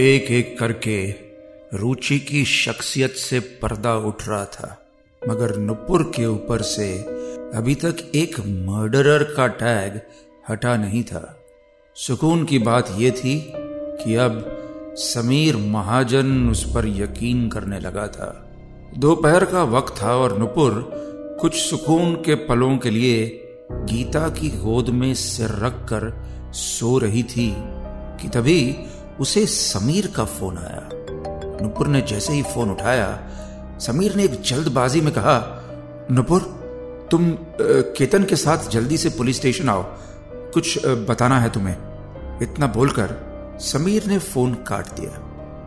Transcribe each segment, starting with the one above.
एक एक करके रुचि की शख्सियत से पर्दा उठ रहा था, मगर नुपुर के ऊपर से अभी तक एक मर्डरर का टैग हटा नहीं था। सुकून की बात यह थी कि अब समीर महाजन उस पर यकीन करने लगा था। दोपहर का वक्त था और नुपुर कुछ सुकून के पलों के लिए गीता की गोद में सिर रखकर सो रही थी कि तभी उसे समीर का फ़ोन आया। नुपुर ने जैसे ही फ़ोन उठाया, समीर ने एक जल्दबाजी में कहा, नुपुर, तुम केतन के साथ जल्दी से पुलिस स्टेशन आओ। कुछ बताना है तुम्हें। इतना बोलकर समीर ने फ़ोन काट दिया।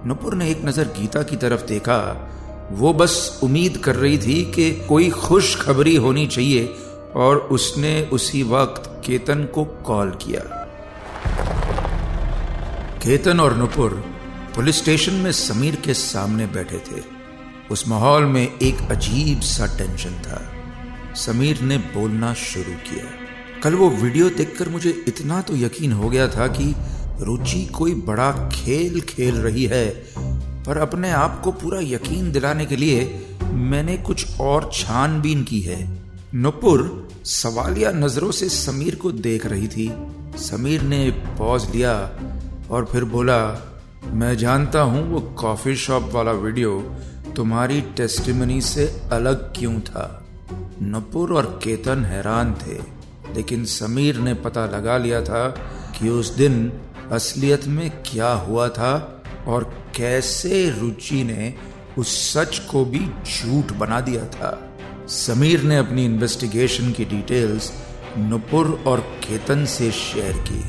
नुपुर ने एक नज़र गीता की तरफ़ देखा। वो बस उम्मीद कर रही थी कि कोई खुश खबरी होनी चाहिए और उसने उसी वक्त केतन को कॉल किया। केतन और नुपुर पुलिस स्टेशन में समीर के सामने बैठे थे। उस माहौल में एक अजीब सा टेंशन था। समीर ने बोलना शुरू किया। कल वो वीडियो देखकर मुझे इतना तो यकीन हो गया था कि रुचि कोई बड़ा खेल खेल रही है, पर अपने आप को पूरा यकीन दिलाने के लिए मैंने कुछ और छानबीन की है। नुपुर सवालिया नज़रों से समीर को देख रही थी। समीर ने पॉज लिया। और फिर बोला, मैं जानता हूँ वो कॉफ़ी शॉप वाला वीडियो तुम्हारी टेस्टिमनी से अलग क्यों था। नपुर और केतन हैरान थे, लेकिन समीर ने पता लगा लिया था कि उस दिन असलियत में क्या हुआ था और कैसे रुचि ने उस सच को भी झूठ बना दिया था। समीर ने अपनी इन्वेस्टिगेशन की डिटेल्स नुपुर और केतन से शेयर की।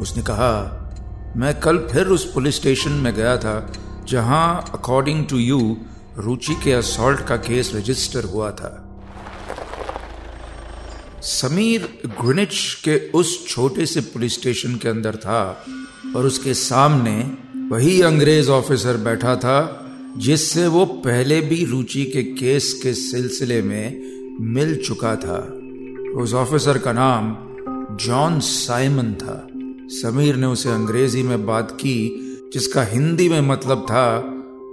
उसने कहा मैं कल फिर उस पुलिस स्टेशन में गया था, जहाँ अकॉर्डिंग टू यू रुचि के असॉल्ट का केस रजिस्टर हुआ था। समीर ग्रिनिच के उस छोटे से पुलिस स्टेशन के अंदर था, और उसके सामने वही अंग्रेज़ ऑफिसर बैठा था, जिससे वो पहले भी रुचि के केस के सिलसिले में मिल चुका था। उस ऑफिसर का नाम जॉन साइमन था। समीर ने उसे अंग्रेज़ी में बात की, जिसका हिंदी में मतलब था,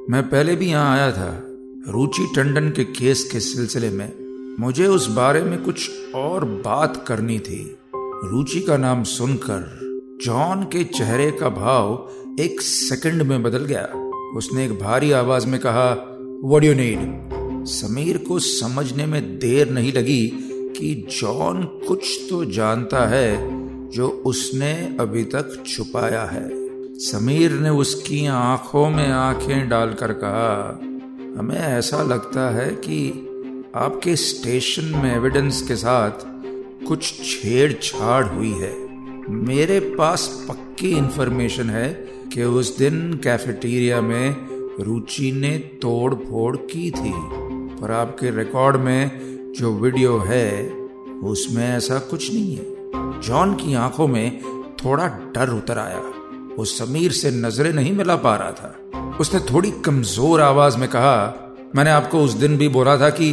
मैं पहले भी यहाँ आया था, रुचि टंडन के केस के सिलसिले में। मुझे उस बारे में कुछ और बात करनी थी। रुचि का नाम सुनकर, जॉन के चेहरे का भाव एक सेकंड में बदल गया। उसने एक भारी आवाज़ में कहा वॉट यू नीड समीर को समझने में देर नहीं लगी कि जॉन कुछ तो जानता है जो उसने अभी तक छुपाया है। समीर ने उसकी आँखों में आँखें डालकर कहा, हमें ऐसा लगता है कि आपके स्टेशन में एविडेंस के साथ कुछ छेड़छाड़ हुई है। मेरे पास पक्की इंफॉर्मेशन है कि उस दिन कैफेटेरिया में रुचि ने तोड़ फोड़ की थी। पर आपके रिकॉर्ड में जो वीडियो है, उसमें ऐसा कुछ नहीं है। जॉन की आँखों में थोड़ा डर उतर आया। वो समीर से नज़रें नहीं मिला पा रहा था। उसने थोड़ी कमज़ोर आवाज़ में कहा, मैंने आपको उस दिन भी बोला था कि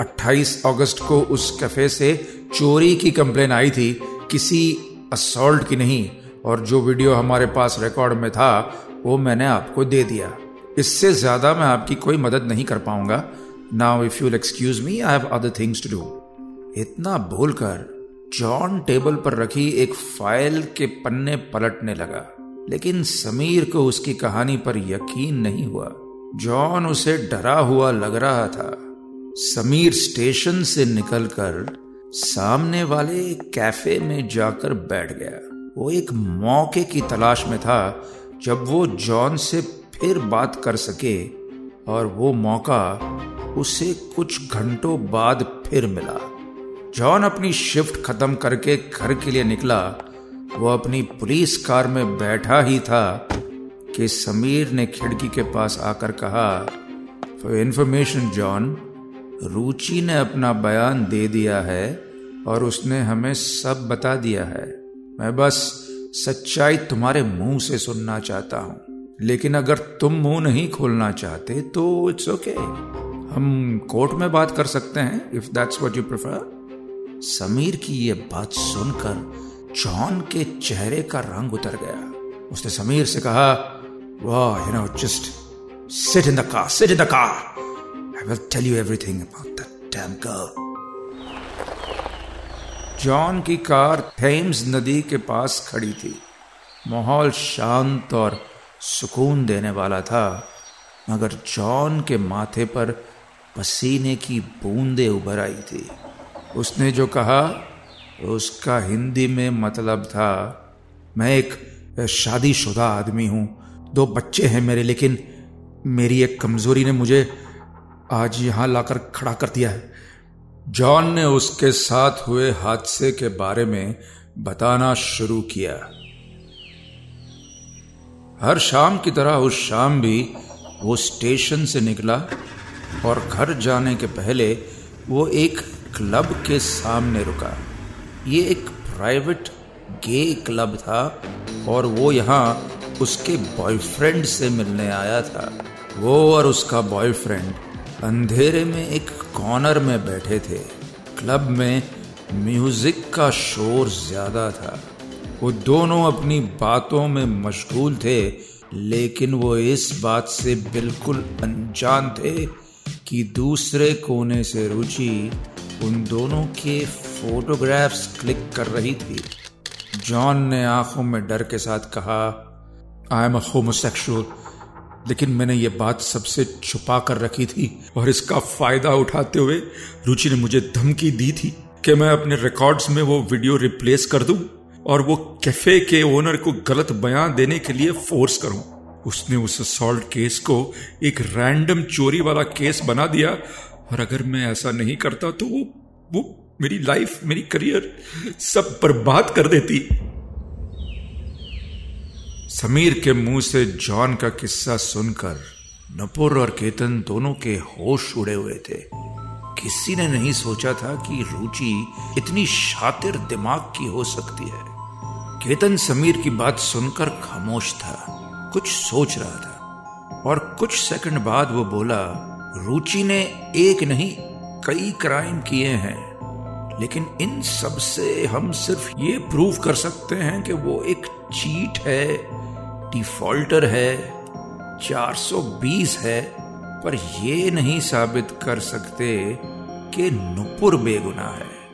28 अगस्त को उस कैफ़े से चोरी की कंप्लेन आई थी, किसी असॉल्ट की नहीं, और जो वीडियो हमारे पास रिकॉर्ड में था, वो मैंने आपको दे दिया। इससे ज़्यादा मैं आपकी कोई मदद नहीं कर पाऊँगा। Now if you excuse me, I have other things to do. इतना बोलकर जॉन टेबल पर रखी एक फ़ाइल के पन्ने पलटने लगा, लेकिन समीर को उसकी कहानी पर यकीन नहीं हुआ। जॉन उसे डरा हुआ लग रहा था। समीर स्टेशन से निकलकर सामने वाले कैफ़े में जाकर बैठ गया। वो एक मौके की तलाश में था, जब वो जॉन से फिर बात कर सके, और वो मौका उसे कुछ घंटों बाद फिर मिला। जॉन अपनी शिफ्ट खत्म करके घर के लिए निकला, वो अपनी पुलिस कार में बैठा ही था कि समीर ने खिड़की के पास आकर कहा फॉर इंफॉर्मेशन जॉन, रुचि ने अपना बयान दे दिया है और उसने हमें सब बता दिया है मैं बस सच्चाई तुम्हारे मुँह से सुनना चाहता हूँ, लेकिन अगर तुम मुँह नहीं खोलना चाहते तो इट्स ओके okay. हम कोर्ट में बात कर सकते हैं if that's what you prefer Sameer की ये बात सुनकर जॉन के चेहरे का रंग उतर गया उसने समीर से कहा वाह you know, just sit in the car, sit in the car. I will tell you everything about that damn girl. John की कार थेम्स नदी के पास खड़ी थी माहौल शांत और सुकून देने वाला था मगर जॉन के माथे पर पसीने की बूंदें उभर आई थी उसने जो कहा, उसका हिंदी में मतलब था, मैं एक शादीशुदा आदमी हूँ, दो बच्चे हैं मेरे, लेकिन मेरी एक कमज़ोरी ने मुझे आज यहाँ लाकर खड़ा कर दिया है। जॉन ने उसके साथ हुए हादसे के बारे में बताना शुरू किया। हर शाम की तरह उस शाम भी वो स्टेशन से निकला और घर जाने के पहले वो एक क्लब के सामने रुका। ये एक प्राइवेट गे क्लब था और वो यहाँ उसके बॉयफ्रेंड से मिलने आया था। वो और उसका बॉयफ्रेंड अंधेरे में एक कॉर्नर में बैठे थे। क्लब में म्यूज़िक का शोर ज़्यादा था। वो दोनों अपनी बातों में मशगूल थे, लेकिन वो इस बात से बिल्कुल अनजान थे कि दूसरे कोने से रुचि उन दोनों के फोटोग्राफ्स क्लिक कर रही थी। जॉन ने आँखों में डर के साथ कहा आई एम होमोसेक्सुअल लेकिन मैंने ये बात सबसे छुपा कर रखी थी और इसका फ़ायदा उठाते हुए रुचि ने मुझे धमकी दी थी कि मैं अपने रिकॉर्ड्स में वो वीडियो रिप्लेस कर दूँ और वो कैफ़े के ओनर को गलत बयान देने के लिए फोर्स करूँ। उसने उस असॉल्ट केस को एक रैंडम चोरी वाला केस बना दिया और अगर मैं ऐसा नहीं करता तो वो वो मेरी लाइफ मेरी करियर सब बर्बाद कर देती। समीर के मुँह से जॉन का किस्सा सुनकर नपुर और केतन दोनों के होश उड़े हुए थे। किसी ने नहीं सोचा था कि रुचि इतनी शातिर दिमाग की हो सकती है। केतन समीर की बात सुनकर खामोश था, कुछ सोच रहा था और कुछ सेकंड बाद वो बोला रुचि ने एक नहीं, कई क्राइम किए हैं। लेकिन इन सबसे हम सिर्फ़ ये प्रूव कर सकते हैं कि वो एक चीट है डिफॉल्टर है 420 है। पर ये नहीं साबित कर सकते कि नुपुर बेगुना है।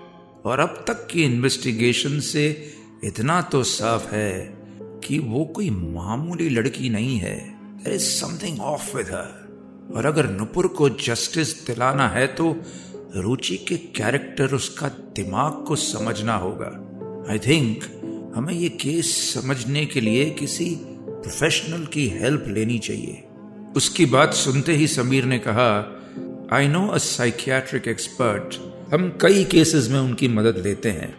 और अब तक की इन्वेस्टिगेशन से इतना तो साफ़ है कि वो कोई मामूली लड़की नहीं है। समथिंग ऑफ़ विद हर और अगर नुपुर को जस्टिस दिलाना है तो रुचि के कैरेक्टर उसका दिमाग को समझना होगा। आई थिंक हमें ये केस समझने के लिए किसी प्रोफेशनल की हेल्प लेनी चाहिए। उसकी बात सुनते ही समीर ने कहा I know a psychiatric expert हम कई केसेस में उनकी मदद लेते हैं।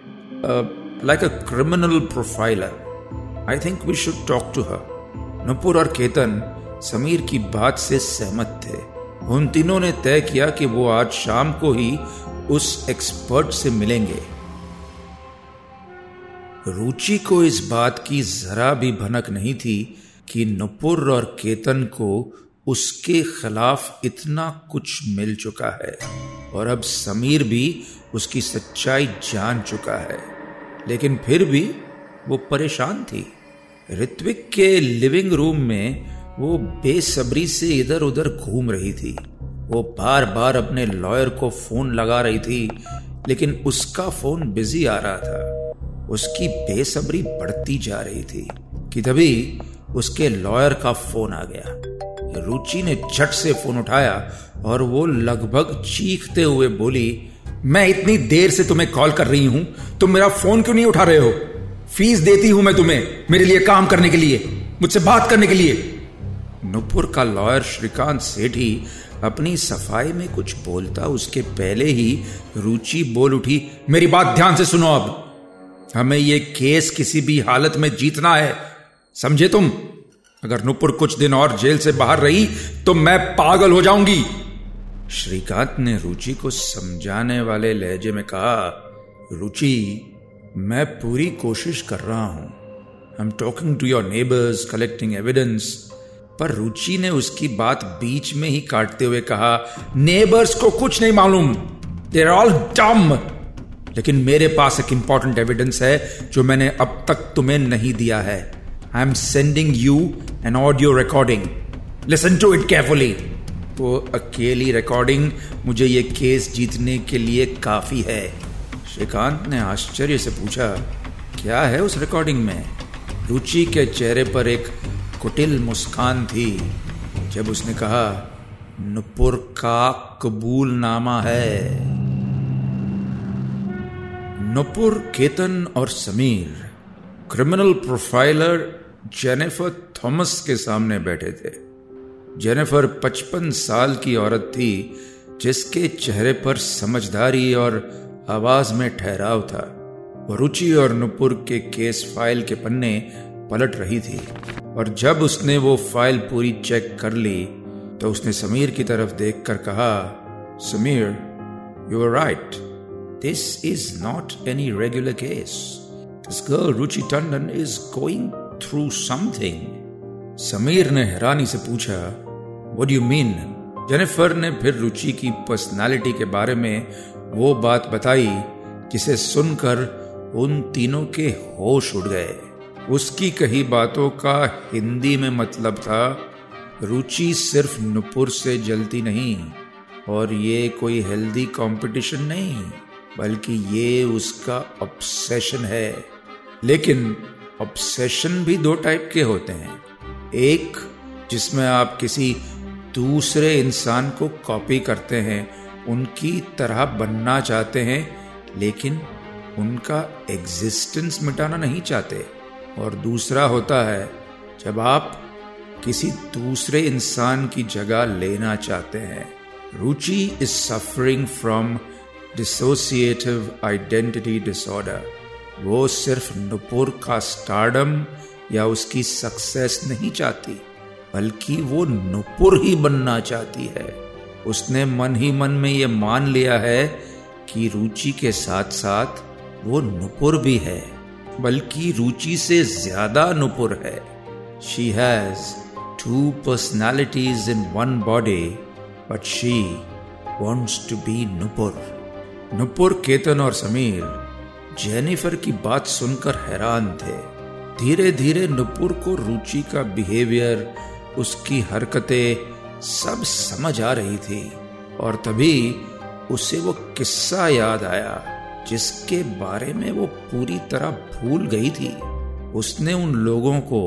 Like a criminal profiler I think we should talk to her Nupur और केतन समीर की बात से सहमत थे। उन तीनों ने तय किया कि वो आज शाम को ही उस एक्सपर्ट से मिलेंगे। रुचि को इस बात की जरा भी भनक नहीं थी कि नुपुर और केतन को उसके खिलाफ इतना कुछ मिल चुका है और अब समीर भी उसकी सच्चाई जान चुका है। लेकिन फिर भी वो परेशान थी। ऋत्विक के लिविंग रूम में वो बेसब्री से इधर उधर घूम रही थी। वो बार बार अपने लॉयर को फ़ोन लगा रही थी, लेकिन उसका फ़ोन बिज़ी आ रहा था। उसकी बेसब्री बढ़ती जा रही थी कि तभी उसके लॉयर का फ़ोन आ गया। रुचि ने झट से फ़ोन उठाया और वो लगभग चीखते हुए बोली, मैं इतनी देर से तुम्हें कॉल कर रही हूँ, तुम मेरा फ़ोन क्यों नहीं उठा रहे हो? फ़ीस देती हूँ मैं तुम्हें, मेरे लिए काम करने के लिए, मुझसे बात करने के लिए। नुपुर का लॉयर श्रीकांत सेठी अपनी सफ़ाई में कुछ बोलता, उसके पहले ही रुचि बोल उठी, मेरी बात ध्यान से सुनो अब। हमें यह केस किसी भी हालत में जीतना है। समझे तुम? अगर नुपुर कुछ दिन और जेल से बाहर रही तो मैं पागल हो जाऊँगी। श्रीकांत ने रुचि को समझाने वाले लहजे में कहा, रुचि, मैं पूरी कोशिश कर रहा हूँ। I am talking to your neighbours collecting evidence पर रुचि ने उसकी बात बीच में ही काटते हुए कहा नेबर्स को कुछ नहीं मालूम। देर ऑल डम लेकिन मेरे पास एक इंपॉर्टेंट एविडेंस है जो मैंने अब तक तुम्हें नहीं दिया है। I am sending you an audio recording listen to it carefully वो अकेली रिकॉर्डिंग मुझे ये केस जीतने के लिए काफ़ी है। श्रीकांत ने आश्चर्य से पूछा, क्या है उस रिकॉर्डिंग में? रुचि के चेहरे पर एक कुटिल मुस्कान थी, जब उसने कहा, नुपुर का कबूल नामा है। नुपुर केतन और Sameer, criminal profiler Jennifer Thomas के सामने बैठे थे। जेनिफर पचपन साल की औरत थी, जिसके चेहरे पर समझदारी और आवाज़ में ठहराव था। वो रुचि और नुपुर के केस फ़ाइल के पन्ने पलट रही थी। और जब उसने वो फ़ाइल पूरी चेक कर ली तो उसने समीर की तरफ़ देखकर कहा, Sameer you are right this is not any regular case this girl Ruchi Tandon is going through something Sameer ने हैरानी से पूछा वट यू मीन जेनिफर ने फिर रुचि की पर्सनालिटी के बारे में वो बात बताई, जिसे सुनकर उन तीनों के होश उड़ गए। उसकी कही बातों का हिंदी में मतलब था, रुचि सिर्फ़ नुपुर से जलती नहीं, और ये कोई हेल्दी कंपटीशन नहीं, बल्कि ये उसका ऑब्सेशन है। लेकिन ऑब्सेशन भी दो टाइप के होते हैं। एक, जिसमें आप किसी दूसरे इंसान को कॉपी करते हैं, उनकी तरह बनना चाहते हैं, लेकिन उनका एग्जिस्टेंस मिटाना नहीं चाहते। और दूसरा होता है, जब आप किसी दूसरे इंसान की जगह लेना चाहते हैं। Ruchi is suffering from dissociative identity disorder वो सिर्फ़ नुपुर का स्टार्डम या उसकी सक्सेस नहीं चाहती, बल्कि वो नुपुर ही बनना चाहती है। उसने मन ही मन में ये मान लिया है कि रुचि के साथ साथ वो नुपुर भी है। बल्कि रुचि से ज़्यादा नुपुर है। She has two personalities in one body but she wants to be Nupur. Nupur Ketan और समीर जेनिफर की बात सुनकर हैरान थे। धीरे धीरे नुपुर को रुचि का बिहेवियर उसकी हरकतें सब समझ आ रही थी, और तभी उसे वो किस्सा याद आया। जिसके बारे में वो पूरी तरह भूल गई थी। उसने उन लोगों को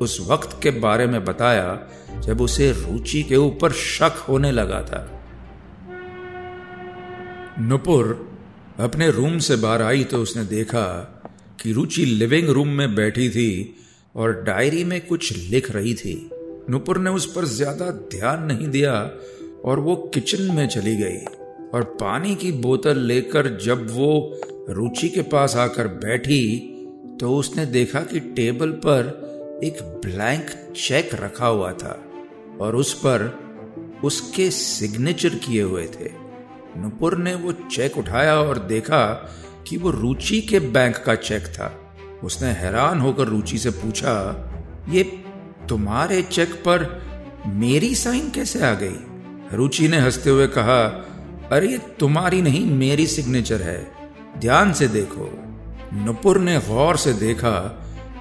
उस वक्त के बारे में बताया जब उसे रुचि के ऊपर शक होने लगा था। नुपुर अपने रूम से बाहर आई तो उसने देखा कि रुचि लिविंग रूम में बैठी थी और डायरी में कुछ लिख रही थी। नुपुर ने उस पर ज़्यादा ध्यान नहीं दिया और वो किचन में चली गई। और पानी की बोतल लेकर जब वो रुचि के पास आकर बैठी तो उसने देखा कि टेबल पर एक ब्लैंक चेक रखा हुआ था और उस पर उसके सिग्नेचर किए हुए थे। नुपुर ने वो चेक उठाया और देखा कि वो रुचि के बैंक का चेक था। उसने हैरान होकर रुचि से पूछा, ये तुम्हारे चेक पर मेरी साइन कैसे आ गई? रुचि ने हँसते हुए कहा अरे ये तुम्हारी नहीं, मेरी सिग्नेचर है। ध्यान से देखो। नुपुर ने गौर से देखा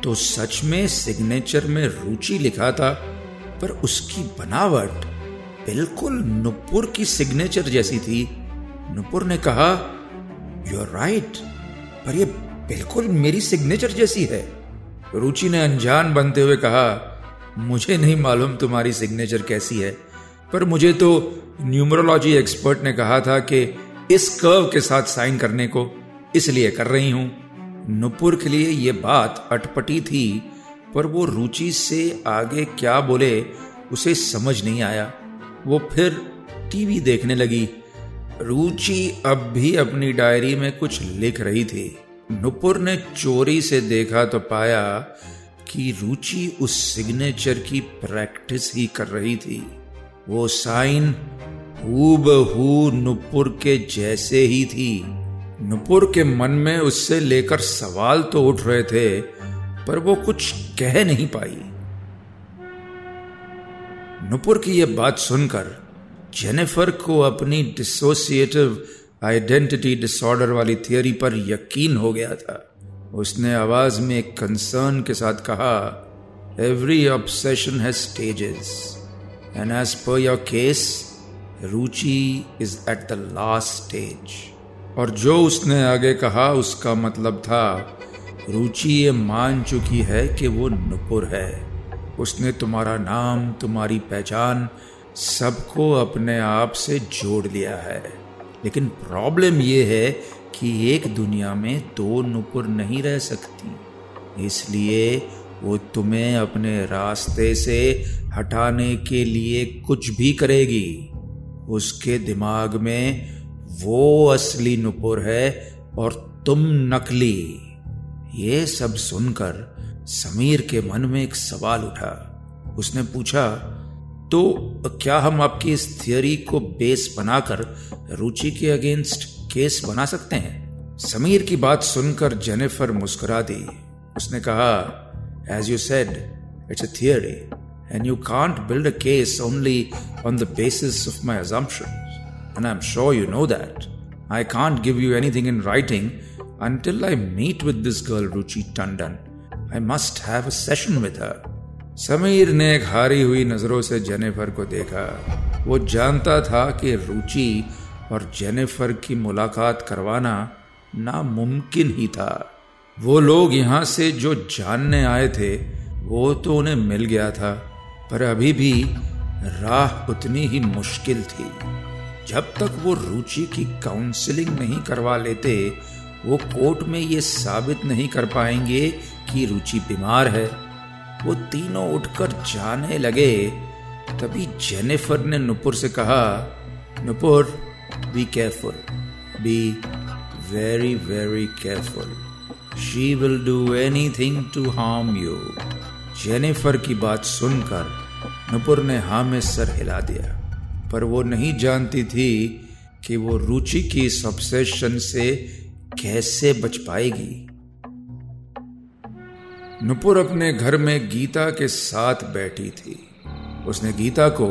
तो सच में सिग्नेचर में रुचि लिखा था, पर उसकी बनावट बिल्कुल नुपुर की सिग्नेचर जैसी थी। नुपुर ने कहा यू आर राइट पर ये बिल्कुल मेरी सिग्नेचर जैसी है। रुचि ने अनजान बनते हुए कहा, मुझे नहीं मालूम तुम्हारी सिग्नेचर कैसी है, पर मुझे तो न्यूमरोलॉजी एक्सपर्ट ने कहा था कि इस कर्व के साथ साइन करने को इसलिए कर रही हूँ। नुपुर के लिए ये बात अटपटी थी, पर वो रुचि से आगे क्या बोले, उसे समझ नहीं आया। वो फिर टीवी देखने लगी। रुचि अब भी अपनी डायरी में कुछ लिख रही थी। नुपुर ने चोरी से देखा तो पाया कि रुचि उस सिग्नेचर की प्रैक्टिस ही कर रही थी। वो साइन हूबहू नुपुर के जैसे ही थी नुपुर के मन में उससे लेकर सवाल तो उठ रहे थे पर वो कुछ कह नहीं पाई नुपुर की यह बात सुनकर जेनिफर को अपनी डिसोसिएटिव आइडेंटिटी डिसऑर्डर वाली थियोरी पर यकीन हो गया था उसने आवाज़ में एक कंसर्न के साथ कहा every obsession has stages. And as per your case, Ruchi is at the last stage और जो उसने आगे कहा, उसका मतलब था, रुचि ये मान चुकी है कि वो नुपुर है। उसने तुम्हारा नाम, तुम्हारी पहचान सबको अपने आप से जोड़ लिया है। लेकिन प्रॉब्लम ये है कि एक दुनिया में दो नुपुर नहीं रह सकती। इसलिए वो तुम्हें अपने रास्ते से हटाने के लिए कुछ भी करेगी। उसके दिमाग में वो असली नुपुर है और तुम नकली। ये सब सुनकर समीर के मन में एक सवाल उठा। उसने पूछा तो क्या हम आपकी इस थियोरी को बेस बनाकर रुचि के अगेंस्ट केस बना सकते हैं? समीर की बात सुनकर जेनिफर मुस्कुरा दी। उसने कहा as you said it's a theory and you can't build a case only on the basis of my assumptions. And I'm sure you know that. I can't give you anything in writing until I meet with this girl, Ruchi Tandon. I must have a session with her. Sameer ने एक हारी हुई नज़रों से Jennifer को देखा वो जानता था कि रुचि और जेनिफर की मुलाकात करवाना नामुमकिन ही था वो लोग यहाँ से जो जानने आए थे वो तो उन्हें मिल गया था पर अभी भी राह उतनी ही मुश्किल थी। जब तक वो रुचि की काउंसलिंग नहीं करवा लेते, वो कोर्ट में ये साबित नहीं कर पाएँगे कि रुचि बीमार है। वो तीनों उठकर जाने लगे, तभी जेनिफर ने नुपुर से कहा, Nupur be careful be very very careful she will do anything to harm you Jennifer की बात सुनकर नुपुर ने हा में सर हिला दिया, पर वो नहीं जानती थी कि वो रुचि की इस ऑब्सेशन से कैसे बच पाएगी। नुपुर अपने घर में गीता के साथ बैठी थी। उसने गीता को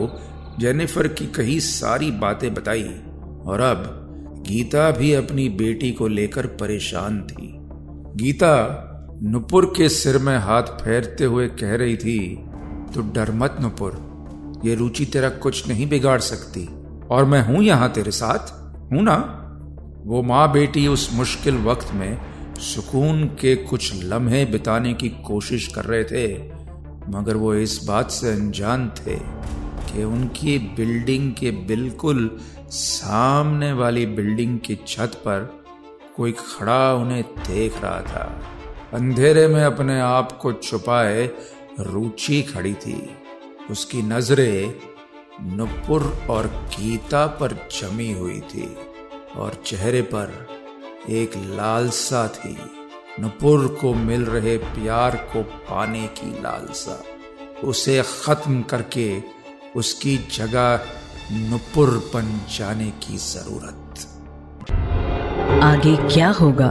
जेनिफर की कही सारी बातें बताई, और अब गीता भी अपनी बेटी को लेकर परेशान थी। गीता नुपुर के सिर में हाथ फेरते हुए कह रही थी तो डर मत नुपुर, ये रुचि तेरा कुछ नहीं बिगाड़ सकती। और मैं हूँ यहाँ तेरे साथ, हूँ ना? वो माँ बेटी उस मुश्किल वक्त में सुकून के कुछ लम्हे बिताने की कोशिश कर रहे थे, मगर वो इस बात से अनजान थे कि उनकी बिल्डिंग के बिल्कुल सामने वाली बिल्डिंग की छत पर कोई खड़ा उन्हें देख रहा था। अंधेरे में अपने आप को छुपाए रुचि खड़ी थी। उसकी नज़रें नुपुर और गीता पर जमी हुई थी और चेहरे पर एक लालसा थी। नुपुर को मिल रहे प्यार को पाने की लालसा। उसे खत्म करके उसकी जगह नुपुर बन जाने की ज़रूरत। आगे क्या होगा?